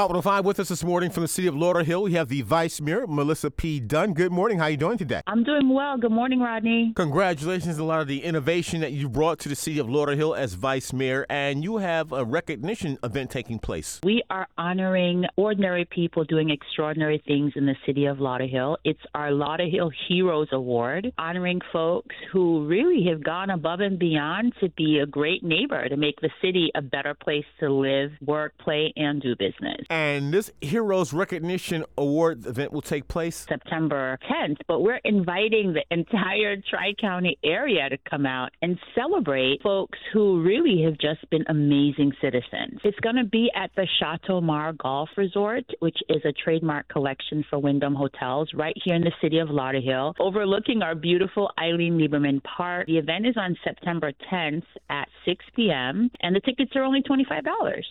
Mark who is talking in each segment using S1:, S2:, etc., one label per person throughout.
S1: Hot 105 with us this morning from the city of Lauderhill. We have the Vice Mayor, Melissa P. Dunn. Good morning. How are you doing today?
S2: I'm doing well. Good morning, Rodney.
S1: Congratulations on a lot of the innovation that you brought to the city of Lauderhill as Vice Mayor, and you have a recognition event taking place.
S2: We are honoring ordinary people doing extraordinary things in the city of Lauderhill. It's our Lauderhill Heroes Award, honoring folks who really have gone above and beyond to be a great neighbor, to make the city a better place to live, work, play, and do business.
S1: And this Heroes Recognition Award event will take place
S2: September 10th, but we're inviting the entire Tri County area to come out and celebrate folks who really have just been amazing citizens. It's going to be at the Chateau Mar Golf Resort, which is a trademark collection for Wyndham Hotels right here in the city of Lauderhill, overlooking our beautiful Eileen Lieberman Park. The event is on September 10th at 6 p.m., and the tickets are only $25.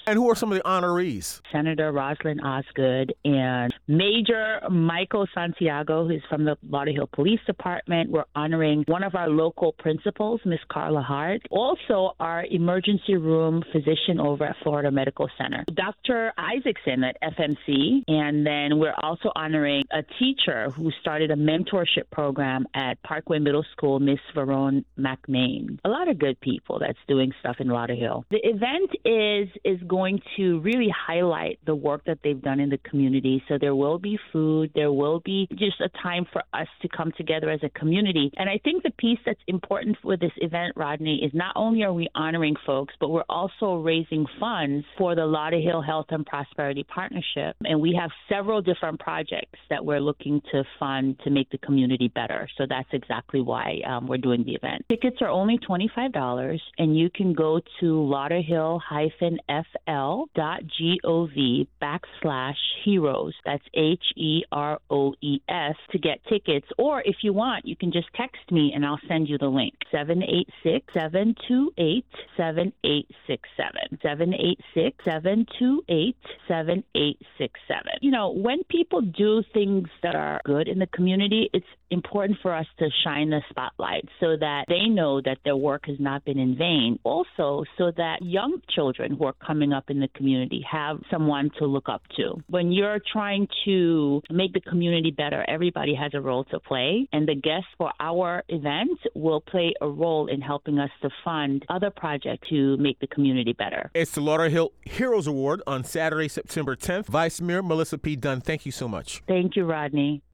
S1: And who are some of the honorees?
S2: Senator Rosalind Osgood and Major Michael Santiago, who's from the Lauderhill Police Department. We're honoring one of our local principals, Miss Carla Hart. Also, our emergency room physician over at Florida Medical Center, Dr. Isaacson at FMC. And then we're also honoring a teacher who started a mentorship program at Parkway Middle School, Miss Verone McMain. A lot of good people that's doing stuff in Lauderhill. The event is is going to really highlight the work that they've done in the community. So there will be food, there will be just a time for us to come together as a community. And I think the piece that's important for this event, Rodney, is not only are we honoring folks, but we're also raising funds for the Lauderhill Health and Prosperity Partnership. And we have several different projects that we're looking to fund to make the community better. So that's exactly why um, we're doing the event. Tickets are only $25, and you can go to lauderhill-fl.gov backslash heroes. That's H E R O E S to get tickets. Or if you want, you can just text me and I'll send you the link. 786 728 7867. 786 728 7867. You know, when people do things that are good in the community, it's important for us to shine the spotlight so that they know that their work has not been in vain. Also, so that young children who are coming up in the community have someone to look up to. When you're trying to make the community better, everybody has a role to play, and the guests for our event will play a role in helping us to fund other projects to make the community better.
S1: It's the Lauderhill Heroes Award on Saturday, September 10th. Vice Mayor Melissa P. Dunn, thank you so much.
S2: Thank you, Rodney.